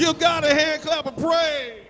Give God a hand clap of praise.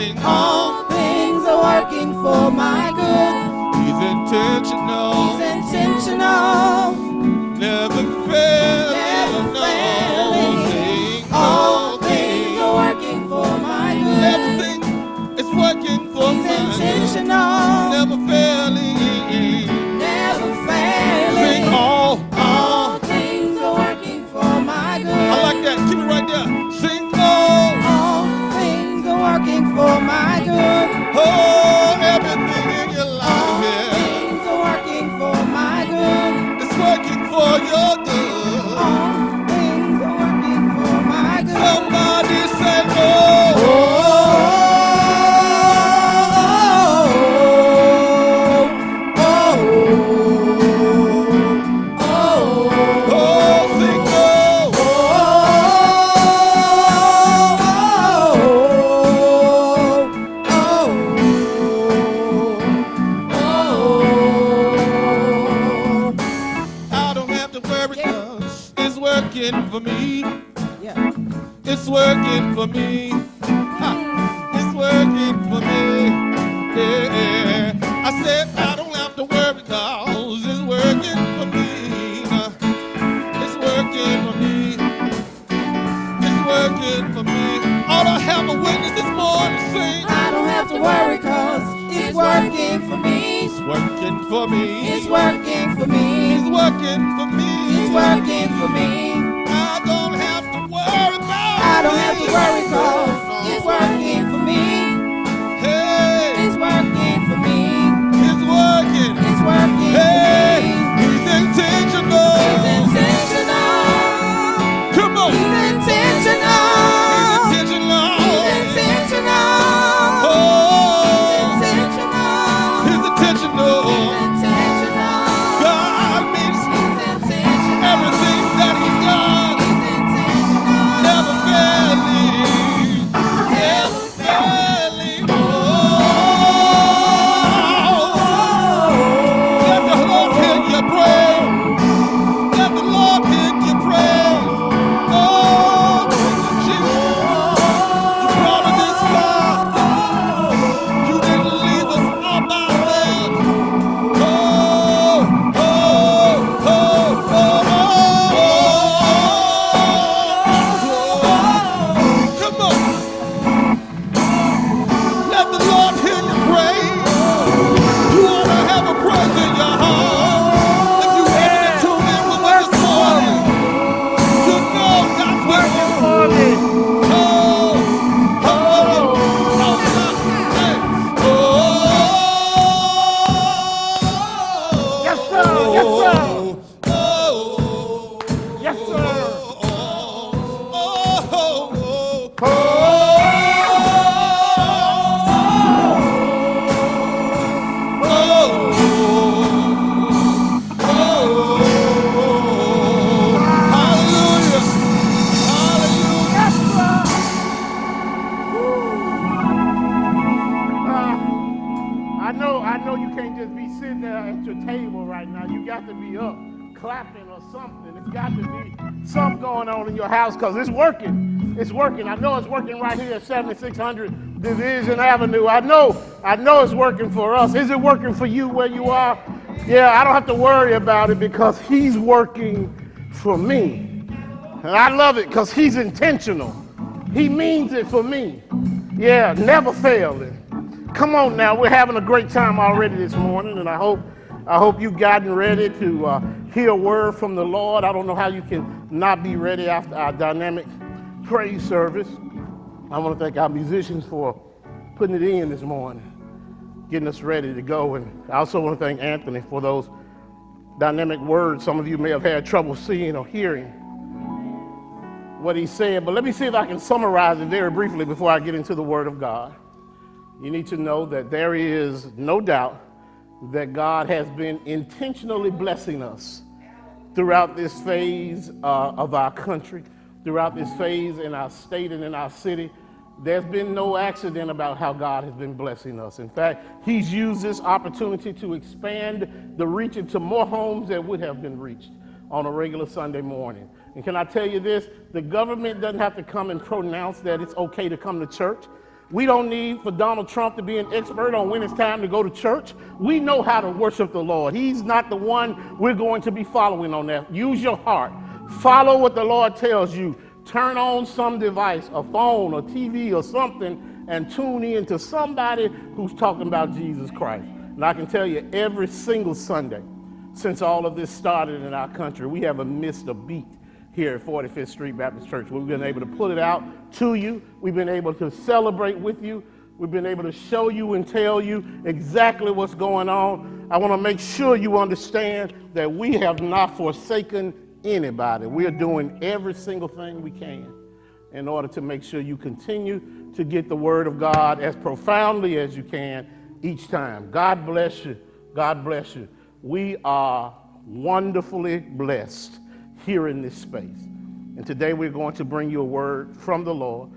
sing. Oh. clapping or something. It's got to be something going on in your house because it's working. It's working. I know it's working right here at 7600 Division Avenue. I know. I know it's working for us. Is it working for you where you are? Yeah, I don't have to worry about it because he's working for me. And I love it because he's intentional. He means it for me. Yeah, never failing. Come on now, we're having a great time already this morning, and I hope I hope you've gotten ready to uh, hear a word from the Lord. I don't know how you can not be ready after our dynamic praise service. I want to thank our musicians for putting it in this morning, getting us ready to go, and I also want to thank Anthony for those dynamic words some of you may have had trouble seeing or hearing what he said. But let me see if I can summarize it very briefly before I get into the Word of God. You need to know that there is no doubt that God has been intentionally blessing us throughout this phase uh, of our country, throughout this phase in our state and in our city. There's been no accident about how God has been blessing us. In fact, He's used this opportunity to expand the reach into more homes that would have been reached on a regular Sunday morning. And can I tell you this? The government doesn't have to come and pronounce that it's okay to come to church. We don't need for Donald Trump to be an expert on when it's time to go to church. We know how to worship the Lord. He's not the one we're going to be following on that. Use your heart. Follow what the Lord tells you. Turn on some device, a phone, a TV, or something, and tune in to somebody who's talking about Jesus Christ. And I can tell you, every single Sunday since all of this started in our country, we haven't missed a beat here at 45th Street Baptist Church. We've been able to put it out to you. We've been able to celebrate with you. We've been able to show you and tell you exactly what's going on. I want to make sure you understand that we have not forsaken anybody. We're doing every single thing we can in order to make sure you continue to get the Word of God as profoundly as you can each time. God bless you. God bless you. We are wonderfully blessed here in this space. And today we're going to bring you a word from the Lord.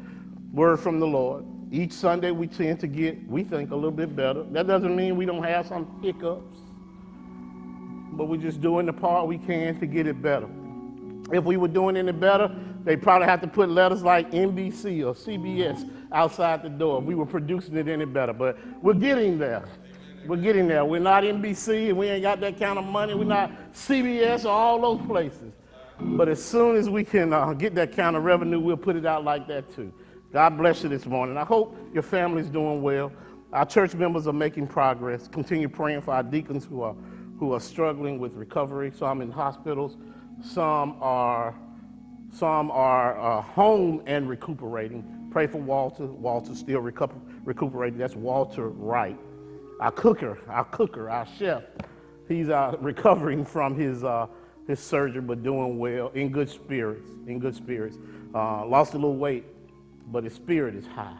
Word from the Lord. Each Sunday we tend to get, we think, a little bit better. That doesn't mean we don't have some hiccups, but we're just doing the part we can to get it better. If we were doing any better, they probably have to put letters like NBC or CBS outside the door. If We were producing it any better, but we're getting there. We're getting there. We're not NBC and we ain't got that kind of money. We're not CBS or all those places. But as soon as we can uh, get that kind of revenue, we'll put it out like that too. God bless you this morning. I hope your family's doing well. Our church members are making progress. Continue praying for our deacons who are, who are struggling with recovery. Some in hospitals, some are, some are uh, home and recuperating. Pray for Walter. Walter's still recuper- recuperating. That's Walter Wright. Our cooker, our cooker, our chef. He's uh, recovering from his uh, his surgery, but doing well, in good spirits, in good spirits. Uh, lost a little weight, but his spirit is high.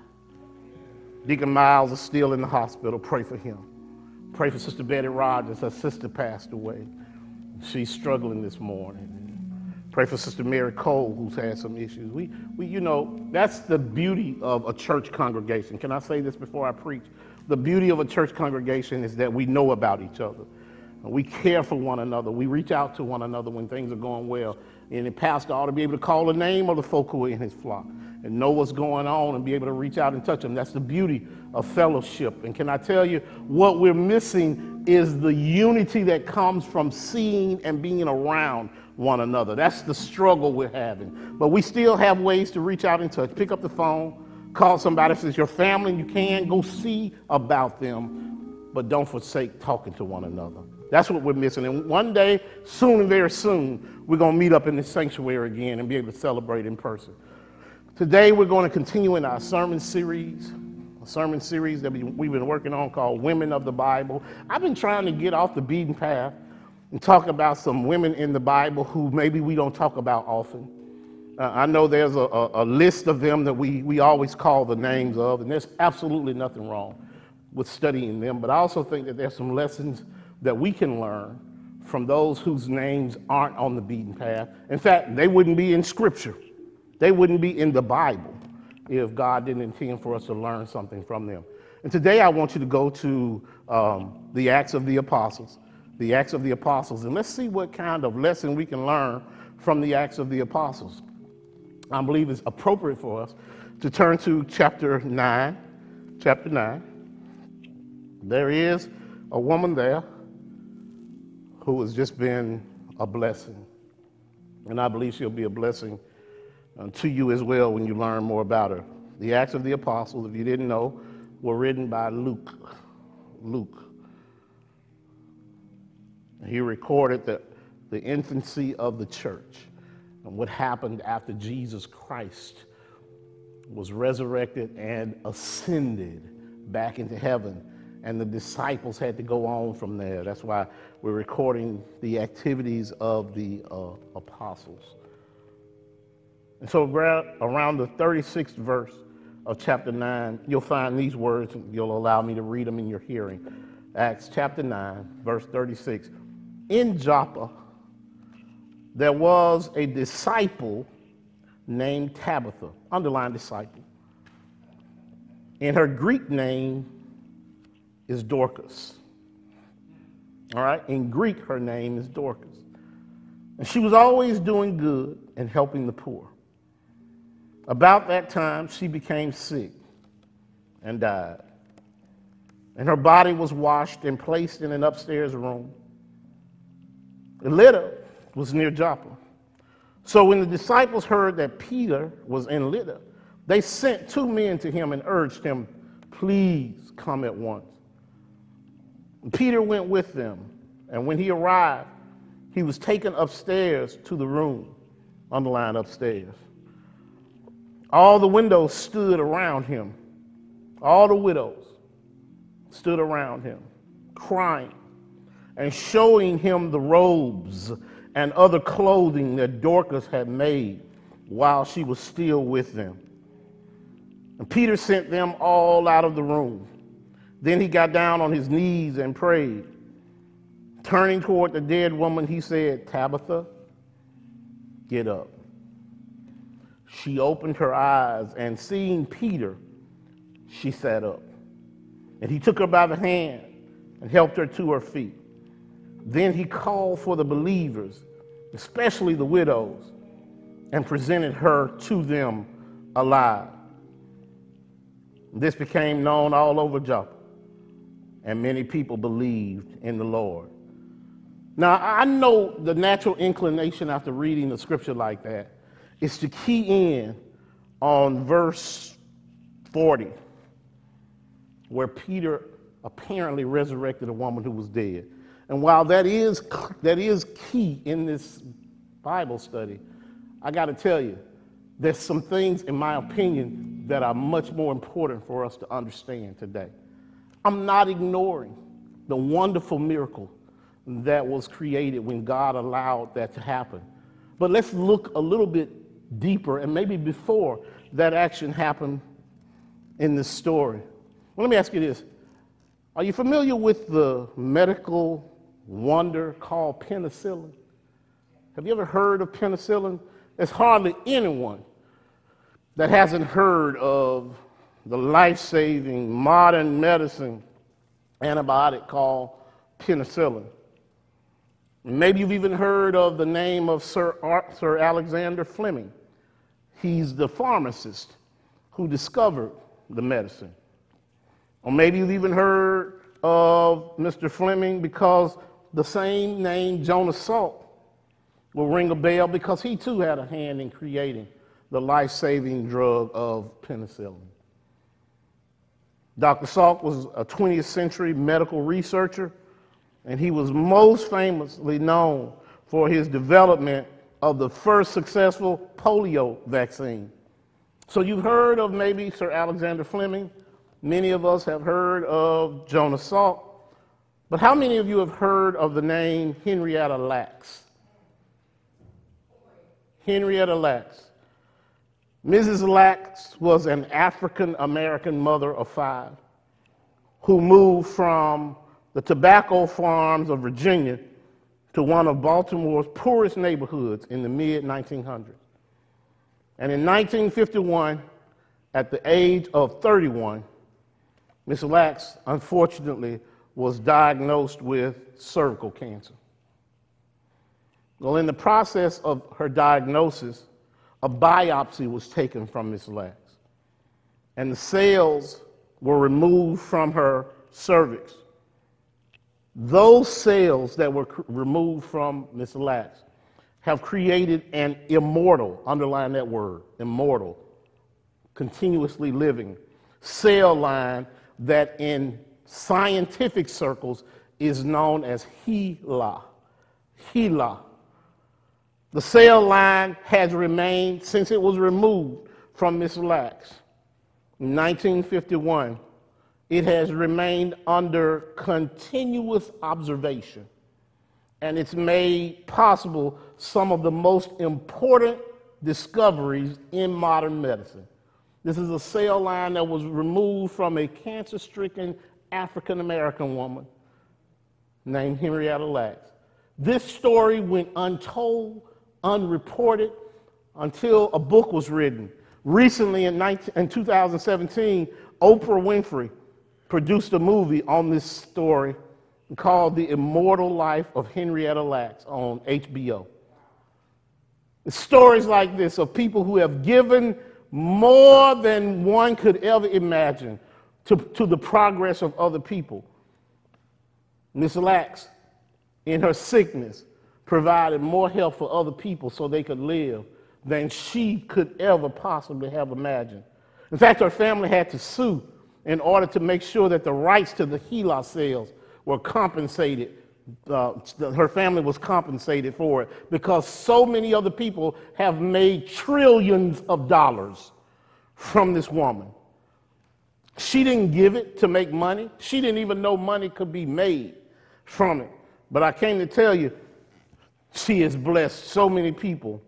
Deacon Miles is still in the hospital. Pray for him. Pray for Sister Betty Rogers. Her sister passed away. She's struggling this morning. Pray for Sister Mary Cole, who's had some issues. We, we, you know, that's the beauty of a church congregation. Can I say this before I preach? The beauty of a church congregation is that we know about each other. We care for one another. We reach out to one another when things are going well. And the pastor ought to be able to call the name of the folk who are in his flock and know what's going on and be able to reach out and touch them. That's the beauty of fellowship. And can I tell you, what we're missing is the unity that comes from seeing and being around one another. That's the struggle we're having. But we still have ways to reach out and touch. Pick up the phone, call somebody if it's your family you can, go see about them. But don't forsake talking to one another. That's what we're missing. And one day, soon very soon, we're going to meet up in the sanctuary again and be able to celebrate in person. Today, we're going to continue in our sermon series, a sermon series that we've been working on called Women of the Bible. I've been trying to get off the beaten path and talk about some women in the Bible who maybe we don't talk about often. Uh, I know there's a, a, a list of them that we, we always call the names of, and there's absolutely nothing wrong with studying them, but I also think that there's some lessons that we can learn from those whose names aren't on the beaten path. In fact, they wouldn't be in Scripture, they wouldn't be in the Bible if God didn't intend for us to learn something from them. And today I want you to go to um, the Acts of the Apostles, the Acts of the Apostles, and let's see what kind of lesson we can learn from the Acts of the Apostles. I believe it's appropriate for us to turn to chapter 9. Chapter 9. There is a woman there who has just been a blessing. And I believe she'll be a blessing uh, to you as well when you learn more about her. the Acts of the Apostles, if you didn't know, were written by Luke. Luke. He recorded the, the infancy of the church and what happened after Jesus Christ was resurrected and ascended back into heaven. And the disciples had to go on from there. That's why we're recording the activities of the uh, apostles. And so, around the 36th verse of chapter 9, you'll find these words. You'll allow me to read them in your hearing. Acts chapter 9, verse 36. In Joppa, there was a disciple named Tabitha, underline disciple. And her Greek name is Dorcas. All right, in Greek, her name is Dorcas. And she was always doing good and helping the poor. About that time, she became sick and died. And her body was washed and placed in an upstairs room. Lydda was near Joppa. So when the disciples heard that Peter was in Lydda, they sent two men to him and urged him, Please come at once. Peter went with them, and when he arrived, he was taken upstairs to the room, underlined upstairs. All the windows stood around him. All the widows stood around him, crying and showing him the robes and other clothing that Dorcas had made while she was still with them. And Peter sent them all out of the room. Then he got down on his knees and prayed. Turning toward the dead woman, he said, Tabitha, get up. She opened her eyes, and seeing Peter, she sat up. And he took her by the hand and helped her to her feet. Then he called for the believers, especially the widows, and presented her to them alive. This became known all over Joppa, and many people believed in the Lord. Now, I know the natural inclination after reading the scripture like that is to key in on verse 40, where Peter apparently resurrected a woman who was dead. And while that is, that is key in this Bible study, I got to tell you, there's some things, in my opinion, that are much more important for us to understand today. I'm not ignoring the wonderful miracle that was created when God allowed that to happen. But let's look a little bit deeper and maybe before that action happened in this story. Well, let me ask you this Are you familiar with the medical wonder called penicillin? Have you ever heard of penicillin? There's hardly anyone that hasn't heard of the life saving modern medicine antibiotic called penicillin. Maybe you've even heard of the name of Sir, Sir Alexander Fleming. He's the pharmacist who discovered the medicine. Or maybe you've even heard of Mr. Fleming because the same name, Jonas Salk, will ring a bell because he too had a hand in creating the life saving drug of penicillin. Dr. Salk was a 20th century medical researcher, and he was most famously known for his development of the first successful polio vaccine. So you've heard of maybe Sir Alexander Fleming. Many of us have heard of Jonas Salk. But how many of you have heard of the name Henrietta Lacks? Henrietta Lacks. Mrs. Lacks was an African American mother of five who moved from the tobacco farms of Virginia to one of Baltimore's poorest neighborhoods in the mid 1900s. And in 1951, at the age of 31, Ms. Lacks unfortunately was diagnosed with cervical cancer. Well, in the process of her diagnosis, a biopsy was taken from Ms. Lacks, and the cells were removed from her cervix. Those cells that were removed from Ms. Lacks have created an immortal, underline that word, immortal, continuously living cell line that in scientific circles is known as HeLa. HeLa. The cell line has remained since it was removed from Miss Lacks in 1951. It has remained under continuous observation, and it's made possible some of the most important discoveries in modern medicine. This is a cell line that was removed from a cancer stricken African American woman named Henrietta Lacks. This story went untold, unreported, until a book was written. Recently, in, 19, in 2017, Oprah Winfrey produced a movie on this story called The Immortal Life of Henrietta Lacks on HBO. Stories like this of people who have given more than one could ever imagine to, to the progress of other people. Miss Lacks, in her sickness, provided more help for other people so they could live than she could ever possibly have imagined. In fact, her family had to sue in order to make sure that the rights to the HeLa cells were compensated. Uh, her family was compensated for it because so many other people have made trillions of dollars from this woman. She didn't give it to make money. She didn't even know money could be made from it. But I came to tell you, she has blessed so many people.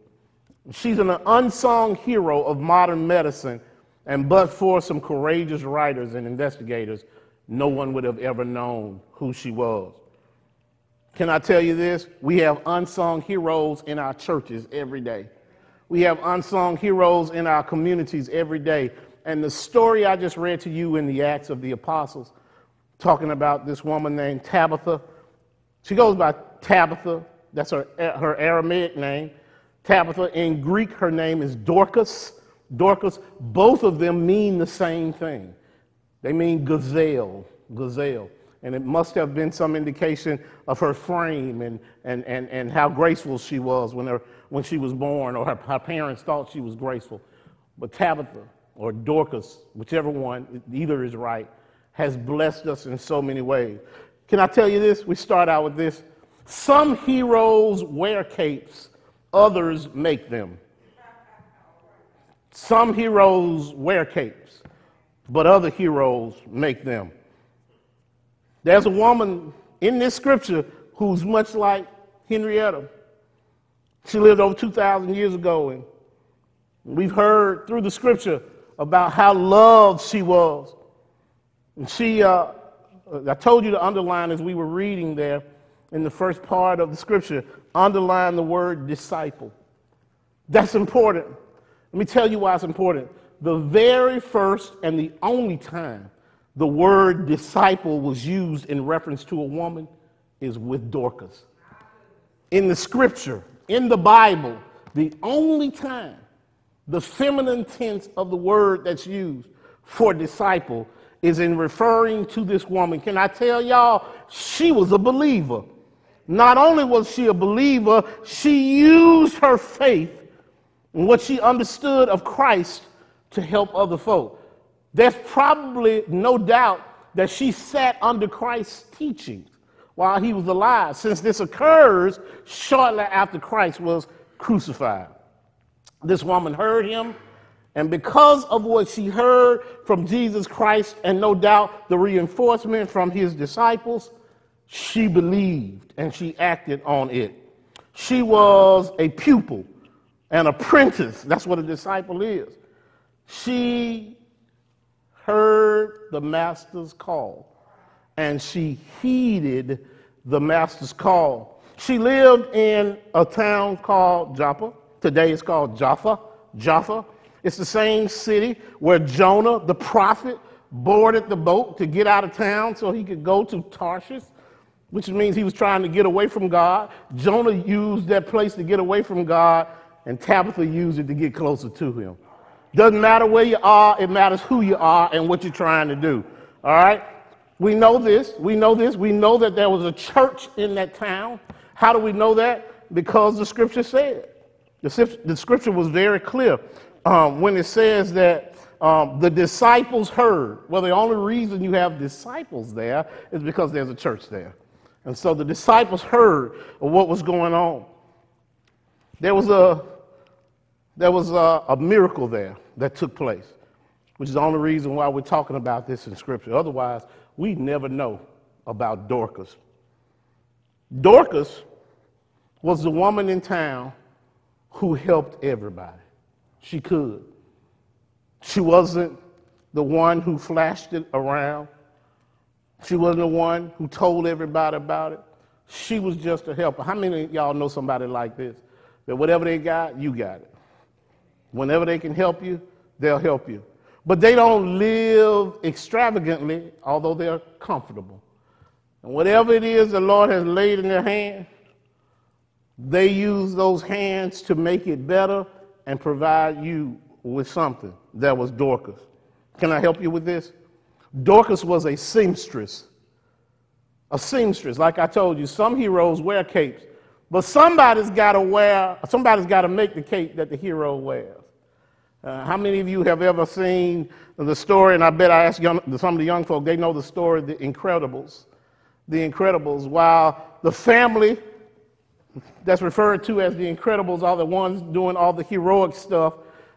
She's an unsung hero of modern medicine, and but for some courageous writers and investigators, no one would have ever known who she was. Can I tell you this? We have unsung heroes in our churches every day. We have unsung heroes in our communities every day. And the story I just read to you in the Acts of the Apostles, talking about this woman named Tabitha, she goes by Tabitha, that's her, eh, her Aramaic name. Tabitha, in Greek, her name is Dorcas. Dorcas, both of them mean the same thing. They mean gazelle, gazelle. And it must have been some indication of her frame and, and, and, and how graceful she was when, her, when she was born, or her, her parents thought she was graceful. But Tabitha, or Dorcas, whichever one, either is right, has blessed us in so many ways. Can I tell you this? We start out with this. Some heroes wear capes, others make them. Some heroes wear capes, but other heroes make them. There's a woman in this scripture who's much like Henrietta. She lived over 2,000 years ago, and we've heard through the scripture about how loved she was. And she, uh, I told you to underline as we were reading there in the first part of the scripture, underline the word disciple. That's important. Let me tell you why it's important. The very first and the only time the word disciple was used in reference to a woman is with Dorcas. In the scripture, in the Bible, the only time the feminine tense of the word that's used for disciple is in referring to this woman. Can I tell y'all, she was a believer. Not only was she a believer, she used her faith and what she understood of Christ to help other folk. There's probably no doubt that she sat under Christ's teachings while he was alive, since this occurs shortly after Christ was crucified. This woman heard him, and because of what she heard from Jesus Christ, and no doubt the reinforcement from his disciples, she believed and she acted on it. She was a pupil, an apprentice. That's what a disciple is. She heard the master's call and she heeded the master's call. She lived in a town called Joppa. Today it's called Jaffa. Jaffa. It's the same city where Jonah, the prophet, boarded the boat to get out of town so he could go to Tarshish, which means he was trying to get away from God. Jonah used that place to get away from God, and Tabitha used it to get closer to him. Doesn't matter where you are, it matters who you are and what you're trying to do. All right? We know this. We know this. We know that there was a church in that town. How do we know that? Because the scripture said. The, scripture was very clear um, when it says that um, the disciples heard. Well, the only reason you have disciples there is because there's a church there. And so the disciples heard of what was going on. There was a, there was a, a miracle there that took place, which is the only reason why we're talking about this in Scripture. Otherwise, we never know about Dorcas. Dorcas was the woman in town who helped everybody. She could. She wasn't the one who flashed it around. She wasn't the one who told everybody about it. She was just a helper. How many of y'all know somebody like this? That whatever they got, you got it. Whenever they can help you, they'll help you. But they don't live extravagantly, although they're comfortable. And whatever it is the Lord has laid in their hand, they use those hands to make it better and provide you with something. That was Dorcas. Can I help you with this? Dorcas was a seamstress. A seamstress. Like I told you, some heroes wear capes, but somebody's got to wear, somebody's got to make the cape that the hero wears. Uh, how many of you have ever seen the story? And I bet I asked young, some of the young folk, they know the story, The Incredibles. The Incredibles. While the family that's referred to as the Incredibles are the ones doing all the heroic stuff,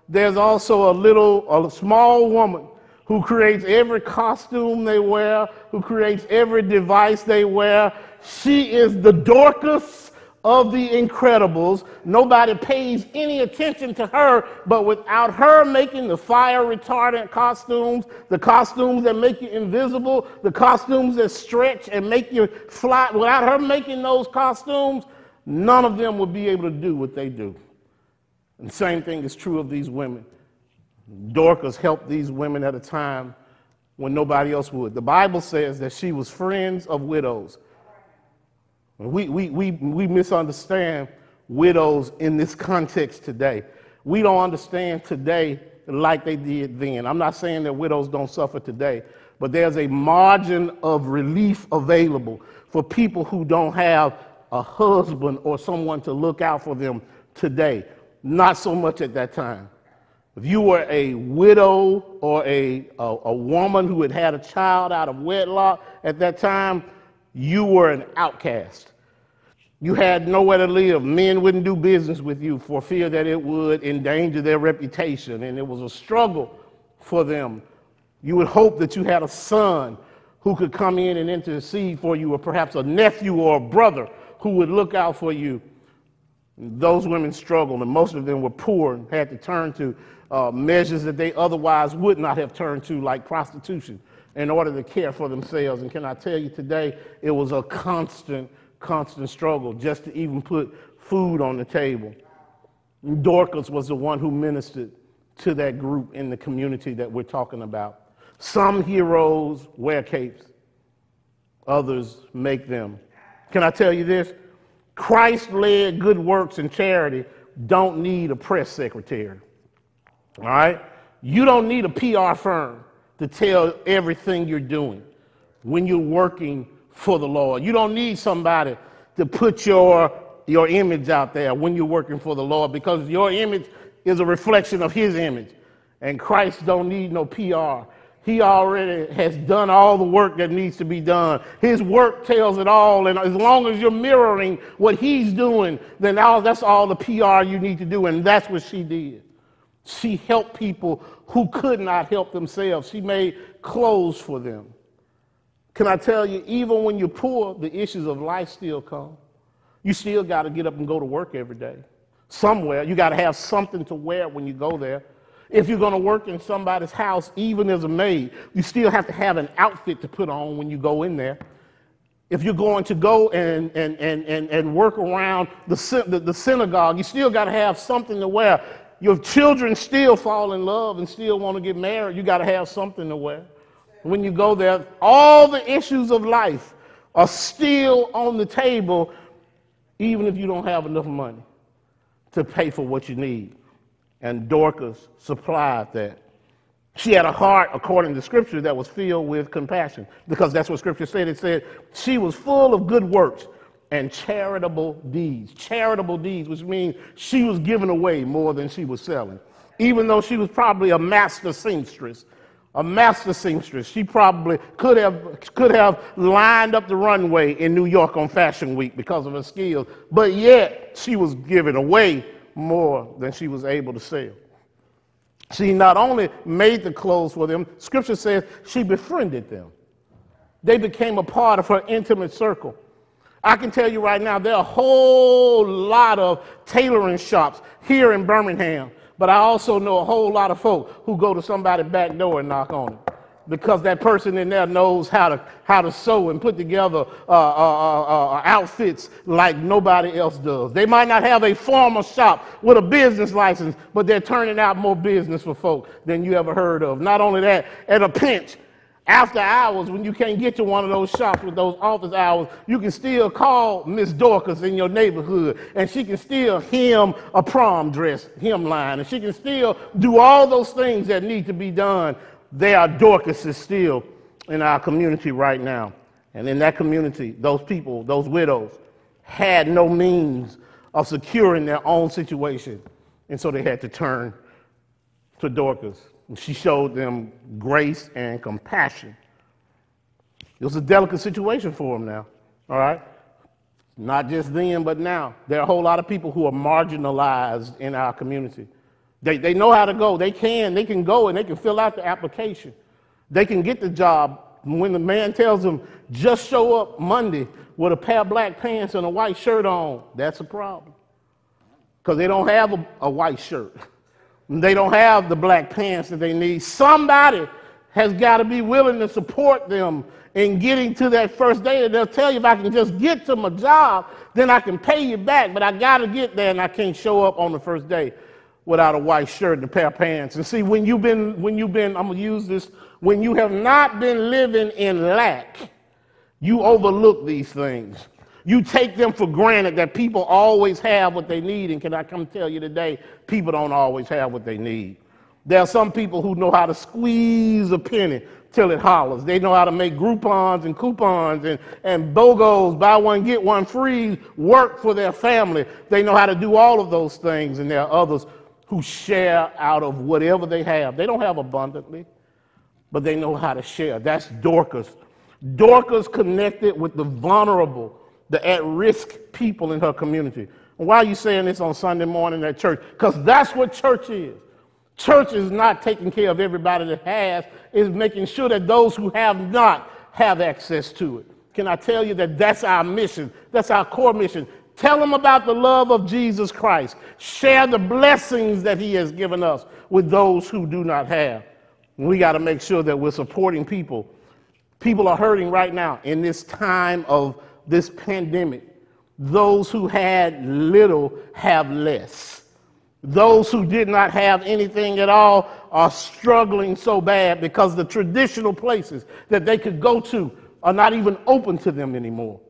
there's also a little, a small woman who creates every costume they wear, who creates every device they wear. She is the Dorcas of the Incredibles. Nobody pays any attention to her, but without her making the fire retardant costumes, the costumes that make you invisible, the costumes that stretch and make you fly, without her making those costumes, none of them would be able to do what they do. And the same thing is true of these women. Dorcas helped these women at a time when nobody else would. The Bible says that she was friends of widows. We, we, we, we misunderstand widows in this context today. We don't understand today like they did then. I'm not saying that widows don't suffer today, but there's a margin of relief available for people who don't have a husband or someone to look out for them today. Not so much at that time. If you were a widow or a, a, a, woman who had had a child out of wedlock at that time, you were an outcast. You had nowhere to live. Men wouldn't do business with you for fear that it would endanger their reputation, and it was a struggle for them. You would hope that you had a son who could come in and intercede for you, or perhaps a nephew or a brother who would look out for you. Those women struggled, and most of them were poor and had to turn to uh, measures that they otherwise would not have turned to, like prostitution, in order to care for themselves. And can I tell you today, it was a constant, constant struggle just to even put food on the table. Dorcas was the one who ministered to that group in the community that we're talking about. Some heroes wear capes, others make them. Can I tell you this? Christ led good works and charity don't need a press secretary. All right? You don't need a PR firm to tell everything you're doing when you're working for the Lord. You don't need somebody to put your, your image out there when you're working for the Lord because your image is a reflection of his image. And Christ don't need no PR. He already has done all the work that needs to be done. His work tells it all. And as long as you're mirroring what he's doing, then all, that's all the PR you need to do. And that's what she did. She helped people who could not help themselves. She made clothes for them. Can I tell you, even when you're poor, the issues of life still come. You still got to get up and go to work every day. Somewhere. You got to have something to wear when you go there. If you're going to work in somebody's house, even as a maid, you still have to have an outfit to put on when you go in there. If you're going to go and, and, and, and, and work around the, the, the synagogue, you still got to have something to wear. Your children still fall in love and still want to get married. You got to have something to wear. When you go there, all the issues of life are still on the table, even if you don't have enough money to pay for what you need and Dorcas supplied that. She had a heart, according to Scripture, that was filled with compassion, because that's what Scripture said. It said she was full of good works and charitable deeds. Charitable deeds, which means she was giving away more than she was selling. even though she was probably a master seamstress. A master seamstress. She probably could have, could have lined up the runway in New York on Fashion Week because of her skills, but yet she was giving away more than she was able to sell. She not only made the clothes for them, scripture says she befriended them. They became a part of her intimate circle. I can tell you right now, there are a whole lot of tailoring shops here in Birmingham, but I also know a whole lot of folk who go to somebody's back door and knock on it because that person in there knows how to, how to sew and put together uh, uh, uh, uh, outfits like nobody else does. They might not have a formal shop with a business license, but they're turning out more business for folk than you ever heard of. Not only that, at a pinch, after hours, when you can't get to one of those shops with those office hours, you can still call Miss Dorcas in your neighborhood, and she can still hem a prom dress, hemline, and she can still do all those things that need to be done there are Dorcases still in our community right now. And in that community, those people, those widows, had no means of securing their own situation. And so they had to turn to Dorcas. She showed them grace and compassion. It was a delicate situation for them now, all right? Not just then, but now. There are a whole lot of people who are marginalized in our community. They, they know how to go. They can. They can go and they can fill out the application. They can get the job. When the man tells them, just show up Monday with a pair of black pants and a white shirt on, that's a problem. Because they don't have a, a white shirt. They don't have the black pants that they need. Somebody has got to be willing to support them in getting to that first day. And they'll tell you if I can just get to my job, then I can pay you back. But I got to get there and I can't show up on the first day without a white shirt and a pair of pants. And see, when you've been, when you've been, I'm gonna use this, when you have not been living in lack, you overlook these things. You take them for granted that people always have what they need. And can I come tell you today, people don't always have what they need. There are some people who know how to squeeze a penny till it hollers. They know how to make Groupons and coupons and, and BOGOs, buy one, get one free, work for their family. They know how to do all of those things, and there are others who share out of whatever they have. They don't have abundantly, but they know how to share. That's Dorcas. Dorcas connected with the vulnerable, the at risk people in her community. Why are you saying this on Sunday morning at church? Because that's what church is. Church is not taking care of everybody that has, is making sure that those who have not have access to it. Can I tell you that that's our mission? That's our core mission Tell them about the love of Jesus Christ. Share the blessings that He has given us with those who do not have. We got to make sure that we're supporting people. People are hurting right now in this time of this pandemic. Those who had little have less. Those who did not have anything at all are struggling so bad because the traditional places that they could go to are not even open to them anymore.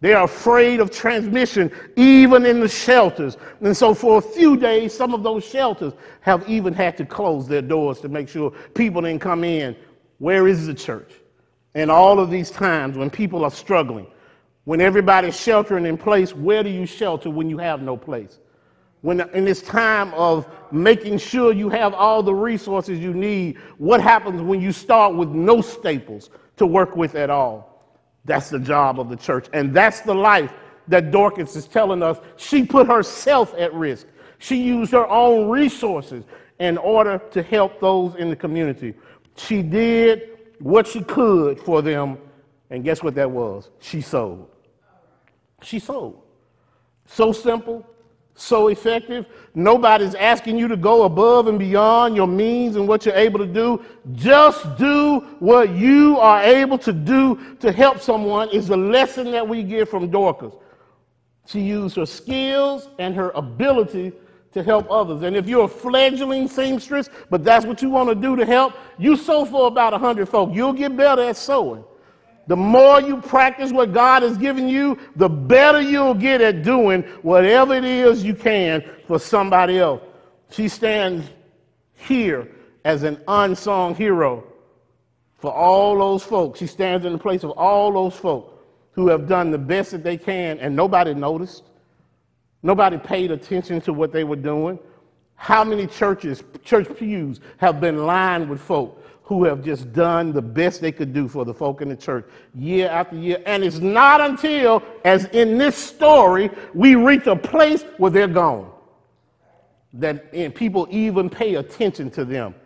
They are afraid of transmission, even in the shelters. And so, for a few days, some of those shelters have even had to close their doors to make sure people didn't come in. Where is the church? And all of these times when people are struggling, when everybody's sheltering in place, where do you shelter when you have no place? When in this time of making sure you have all the resources you need, what happens when you start with no staples to work with at all? That's the job of the church. And that's the life that Dorcas is telling us. She put herself at risk. She used her own resources in order to help those in the community. She did what she could for them. And guess what that was? She sold. She sold. So simple, so effective. Nobody's asking you to go above and beyond your means and what you're able to do. Just do what you are able to do to help someone is the lesson that we get from Dorcas. She used her skills and her ability to help others. And if you're a fledgling seamstress, but that's what you want to do to help, you sew for about 100 folk. You'll get better at sewing. The more you practice what God has given you, the better you'll get at doing whatever it is you can for somebody else. She stands here as an unsung hero for all those folks. She stands in the place of all those folks who have done the best that they can and nobody noticed. Nobody paid attention to what they were doing. How many churches, church pews, have been lined with folk who have just done the best they could do for the folk in the church year after year? And it's not until, as in this story, we reach a place where they're gone that people even pay attention to them.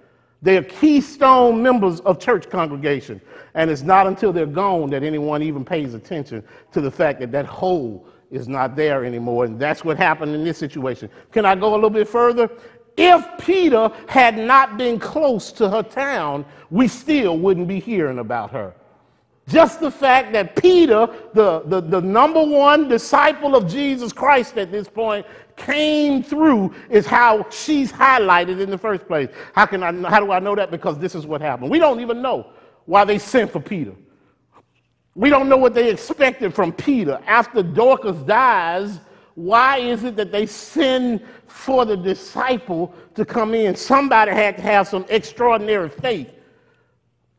They're keystone members of church congregation. And it's not until they're gone that anyone even pays attention to the fact that that hole is not there anymore. And that's what happened in this situation. Can I go a little bit further? If Peter had not been close to her town, we still wouldn't be hearing about her. Just the fact that Peter, the, the, the number one disciple of Jesus Christ at this point, came through is how she's highlighted in the first place. How, can I, how do I know that? Because this is what happened. We don't even know why they sent for Peter. We don't know what they expected from Peter. After Dorcas dies, why is it that they send for the disciple to come in? Somebody had to have some extraordinary faith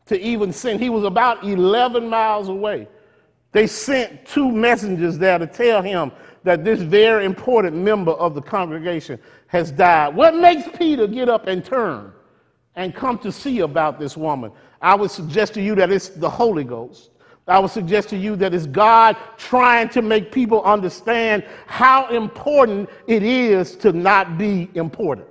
to even send. He was about 11 miles away. They sent two messengers there to tell him that this very important member of the congregation has died. What makes Peter get up and turn and come to see about this woman? I would suggest to you that it's the Holy Ghost. I would suggest to you that it's God trying to make people understand how important it is to not be important.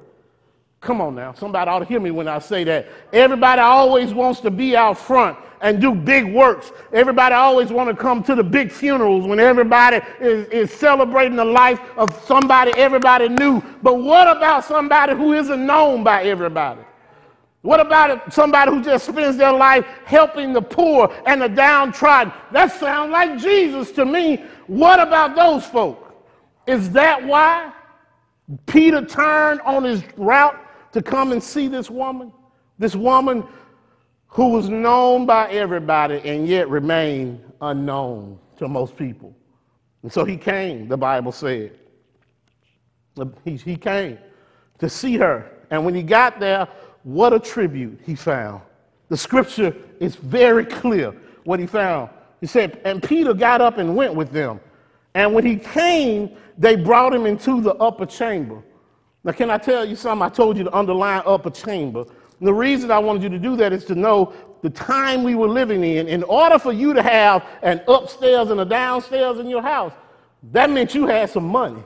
Come on now. Somebody ought to hear me when I say that. Everybody always wants to be out front and do big works. Everybody always want to come to the big funerals when everybody is, is celebrating the life of somebody everybody knew. But what about somebody who isn't known by everybody? What about somebody who just spends their life helping the poor and the downtrodden? That sounds like Jesus to me. What about those folk? Is that why Peter turned on his route to come and see this woman? This woman who was known by everybody and yet remained unknown to most people. And so he came, the Bible said. He, he came to see her. And when he got there, what a tribute he found. The scripture is very clear what he found. He said, And Peter got up and went with them. And when he came, they brought him into the upper chamber. Now, can I tell you something? I told you to underline upper chamber. And the reason I wanted you to do that is to know the time we were living in. In order for you to have an upstairs and a downstairs in your house, that meant you had some money.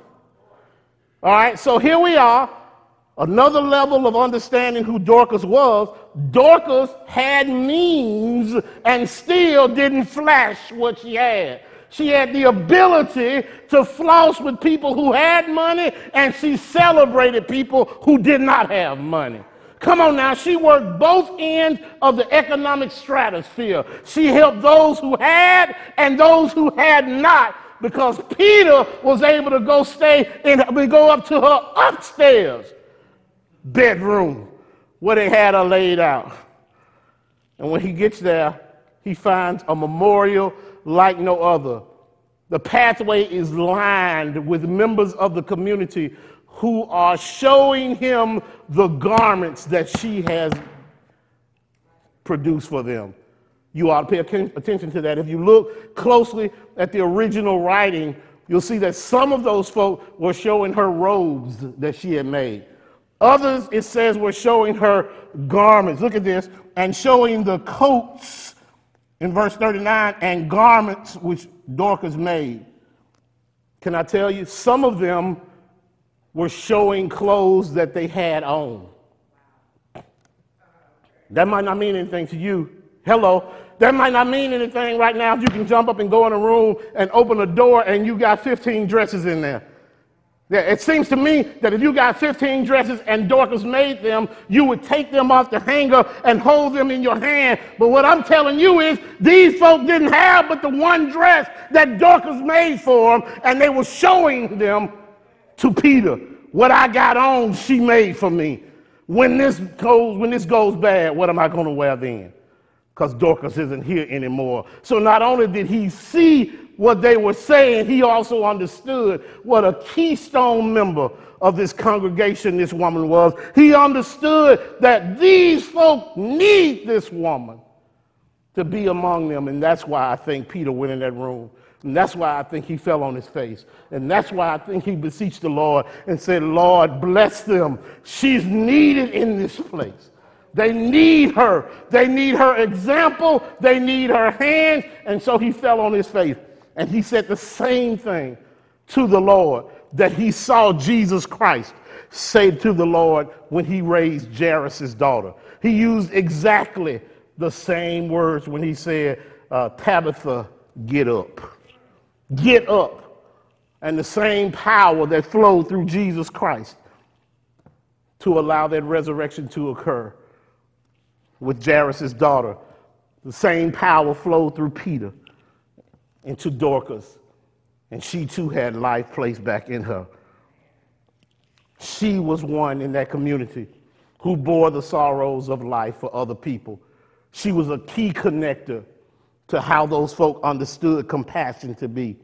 All right, so here we are, another level of understanding who Dorcas was. Dorcas had means and still didn't flash what she had. She had the ability to floss with people who had money, and she celebrated people who did not have money. Come on now, she worked both ends of the economic stratosphere. She helped those who had and those who had not because Peter was able to go stay and go up to her upstairs bedroom where they had her laid out. And when he gets there, he finds a memorial like no other. The pathway is lined with members of the community who are showing him the garments that she has produced for them. You ought to pay attention to that. If you look closely at the original writing, you'll see that some of those folk were showing her robes that she had made. Others, it says, were showing her garments. Look at this. And showing the coats in verse 39 and garments which Dorcas made. Can I tell you? Some of them were showing clothes that they had on. That might not mean anything to you. Hello. That might not mean anything right now if you can jump up and go in a room and open a door and you got 15 dresses in there. Yeah, it seems to me that if you got 15 dresses and Dorcas made them, you would take them off the hanger and hold them in your hand. But what I'm telling you is these folk didn't have but the one dress that Dorcas made for them, and they were showing them to Peter, what I got on, she made for me. When this goes, when this goes bad, what am I going to wear then? Because Dorcas isn't here anymore. So not only did he see what they were saying, he also understood what a keystone member of this congregation this woman was. He understood that these folk need this woman to be among them. And that's why I think Peter went in that room And that's why I think he fell on his face. And that's why I think he beseeched the Lord and said, Lord, bless them. She's needed in this place. They need her. They need her example. They need her hand. And so he fell on his face. And he said the same thing to the Lord that he saw Jesus Christ say to the Lord when he raised Jairus' daughter. He used exactly the same words when he said, uh, Tabitha, get up. Get up. And the same power that flowed through Jesus Christ to allow that resurrection to occur with Jairus' daughter. The same power flowed through Peter into Dorcas, and she too had life placed back in her. She was one in that community who bore the sorrows of life for other people. She was a key connector to how those folk understood compassion to be.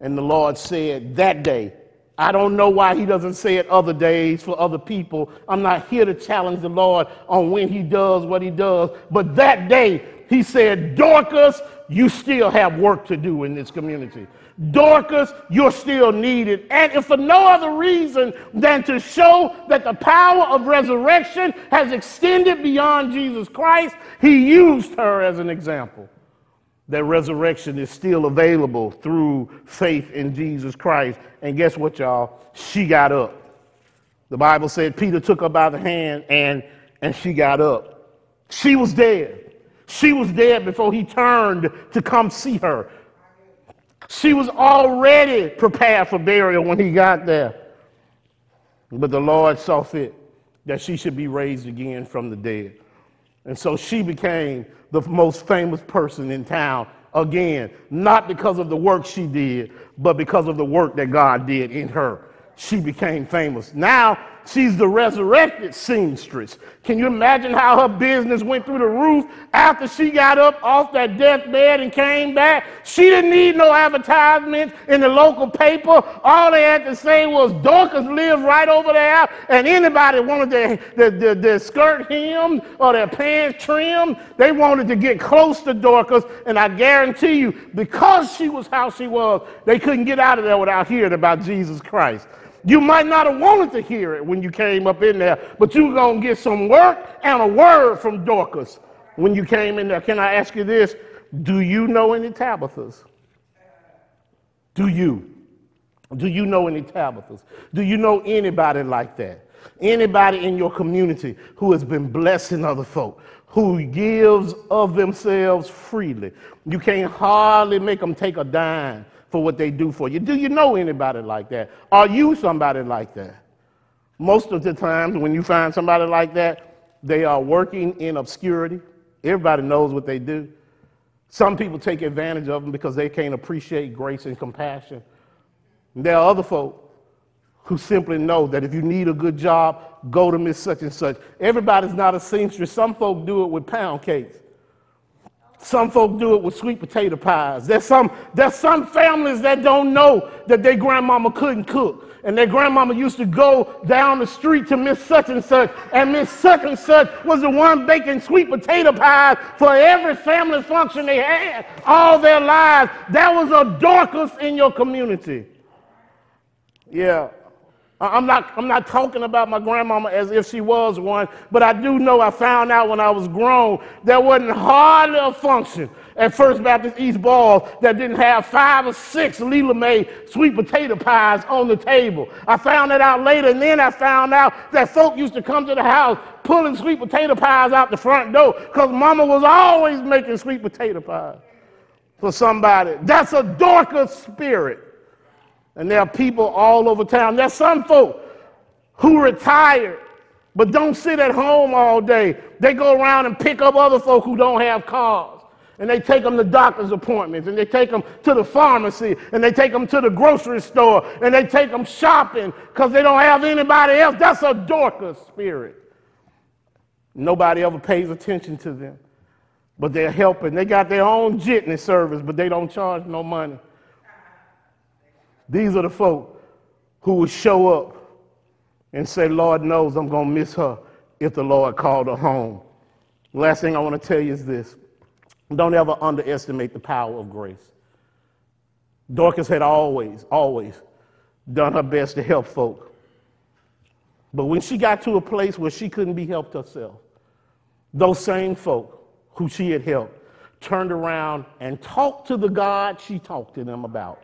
And the Lord said that day, I don't know why he doesn't say it other days for other people. I'm not here to challenge the Lord on when he does what he does. But that day, he said, Dorcas, you still have work to do in this community. Dorcas, you're still needed. And if for no other reason than to show that the power of resurrection has extended beyond Jesus Christ, he used her as an example. That resurrection is still available through faith in Jesus Christ. And guess what, y'all? She got up. The Bible said Peter took her by the hand and, and she got up. She was dead. She was dead before he turned to come see her. She was already prepared for burial when he got there. But the Lord saw fit that she should be raised again from the dead. And so she became the most famous person in town again, not because of the work she did, but because of the work that God did in her. She became famous. Now She's the resurrected seamstress. Can you imagine how her business went through the roof after she got up off that deathbed and came back? She didn't need no advertisements in the local paper. All they had to say was Dorcas lives right over there, and anybody wanted their, their, their, their skirt hemmed or their pants trimmed, they wanted to get close to Dorcas, and I guarantee you, because she was how she was, they couldn't get out of there without hearing about Jesus Christ. You might not have wanted to hear it when you came up in there, but you're going to get some work and a word from Dorcas when you came in there. Can I ask you this? Do you know any Tabithas? Do you? Do you know any Tabithas? Do you know anybody like that? Anybody in your community who has been blessing other folk, who gives of themselves freely? You can't hardly make them take a dime for what they do for you. Do you know anybody like that? Are you somebody like that? Most of the times when you find somebody like that, they are working in obscurity. Everybody knows what they do. Some people take advantage of them because they can't appreciate grace and compassion. And there are other folk who simply know that if you need a good job, go to Miss Such and Such. Everybody's not a seamstress. Some folk do it with pound cakes. Some folk do it with sweet potato pies. There's some, there's some families that don't know that their grandmama couldn't cook. And their grandmama used to go down the street to Miss Such and Such, and Miss Such and Such was the one baking sweet potato pies for every family function they had all their lives. That was a Dorcas in your community. Yeah, I'm not, I'm not talking about my grandmama as if she was one, but I do know I found out when I was grown there wasn't hardly a function at First Baptist East Ball that didn't have five or six Leela May sweet potato pies on the table. I found that out later, and then I found out that folk used to come to the house pulling sweet potato pies out the front door because mama was always making sweet potato pies for somebody. That's a Dorcas spirit. And there are people all over town. There's some folk who retired but don't sit at home all day. They go around and pick up other folk who don't have cars. And they take them to doctor's appointments, and they take them to the pharmacy, and they take them to the grocery store, and they take them shopping because they don't have anybody else. That's a Dorcas spirit. Nobody ever pays attention to them, but they're helping. They got their own jitney service, but they don't charge no money. These are the folk who will show up and say, Lord knows I'm going to miss her if the Lord called her home. Last thing I want to tell you is this don't ever underestimate the power of grace. Dorcas had always, always done her best to help folk. But when she got to a place where she couldn't be helped herself, those same folk who she had helped turned around and talked to the God she talked to them about,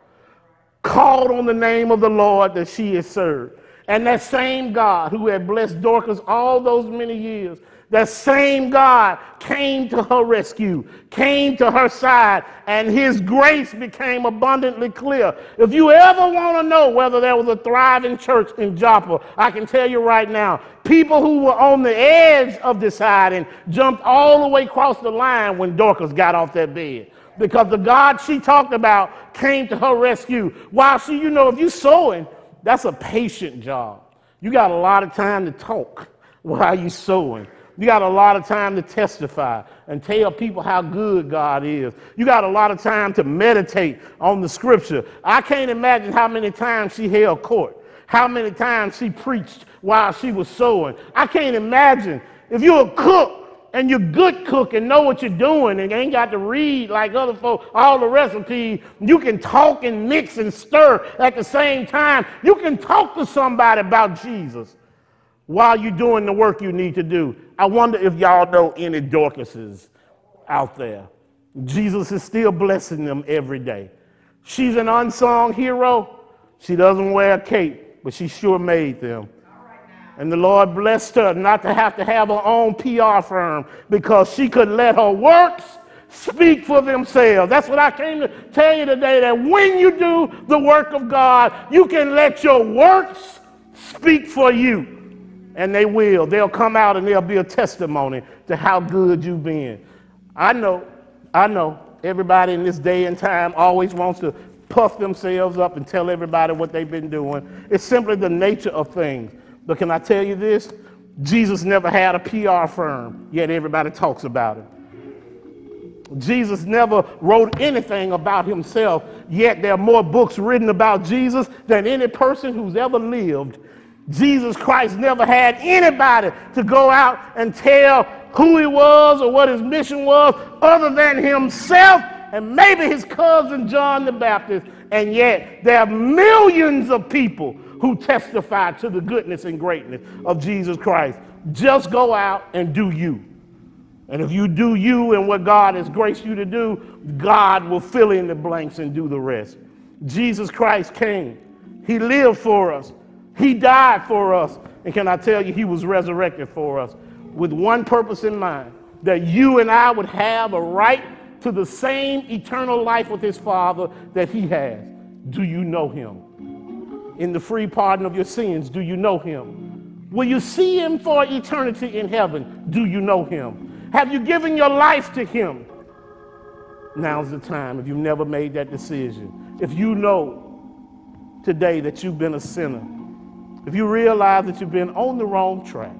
called on the name of the Lord that she had served. And that same God who had blessed Dorcas all those many years that same God came to her rescue, came to her side, and his grace became abundantly clear. If you ever want to know whether there was a thriving church in Joppa, I can tell you right now, people who were on the edge of deciding jumped all the way across the line when Dorcas got off that bed. Because the God she talked about came to her rescue. While she, you know, if you're sewing, that's a patient job. You got a lot of time to talk while you're sewing. You got a lot of time to testify and tell people how good God is. You got a lot of time to meditate on the scripture. I can't imagine how many times she held court, how many times she preached while she was sewing. I can't imagine if you're a cook and you're good cook and know what you're doing and ain't got to read like other folks all the recipes you can talk and mix and stir at the same time you can talk to somebody about jesus while you're doing the work you need to do. I wonder if y'all know any Dorcases out there. Jesus is still blessing them every day. She's an unsung hero. She doesn't wear a cape, but she sure made them. And the Lord blessed her not to have to have her own PR firm because she could let her works speak for themselves. That's what I came to tell you today that when you do the work of God, you can let your works speak for you and they will. They'll come out and they'll be a testimony to how good you've been. I know, I know, everybody in this day and time always wants to puff themselves up and tell everybody what they've been doing. It's simply the nature of things. But can I tell you this? Jesus never had a PR firm, yet everybody talks about it. Jesus never wrote anything about himself, yet there are more books written about Jesus than any person who's ever lived Jesus Christ never had anybody to go out and tell who he was or what his mission was other than himself and maybe his cousin John the Baptist. And yet there are millions of people who testify to the goodness and greatness of Jesus Christ. Just go out and do you. And if you do you and what God has graced you to do, God will fill in the blanks and do the rest. Jesus Christ came. He lived for us. He died for us. And can I tell you, He was resurrected for us with one purpose in mind that you and I would have a right to the same eternal life with His Father that He has. Do you know Him? In the free pardon of your sins, do you know Him? Will you see Him for eternity in heaven? Do you know Him? Have you given your life to Him? Now's the time if you've never made that decision. If you know today that you've been a sinner, if you realize that you've been on the wrong track,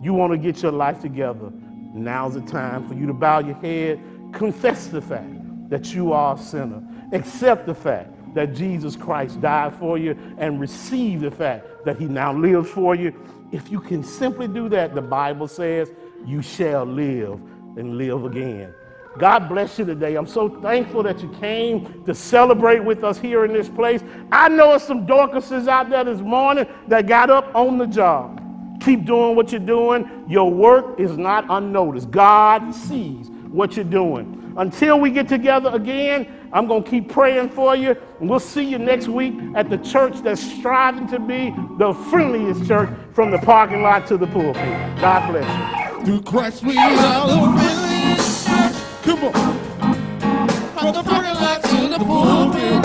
you want to get your life together, now's the time for you to bow your head, confess the fact that you are a sinner, accept the fact that Jesus Christ died for you, and receive the fact that he now lives for you. If you can simply do that, the Bible says, you shall live and live again. God bless you today. I'm so thankful that you came to celebrate with us here in this place. I know some Dorcases out there this morning that got up on the job. Keep doing what you're doing. Your work is not unnoticed. God sees what you're doing. Until we get together again, I'm going to keep praying for you. And we'll see you next week at the church that's striving to be the friendliest church from the parking lot to the pulpit. God bless you. Through Christ we are the friendliest church. Come on. From the parking lot to the pulpit,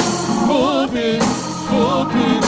pulpit, pulpit.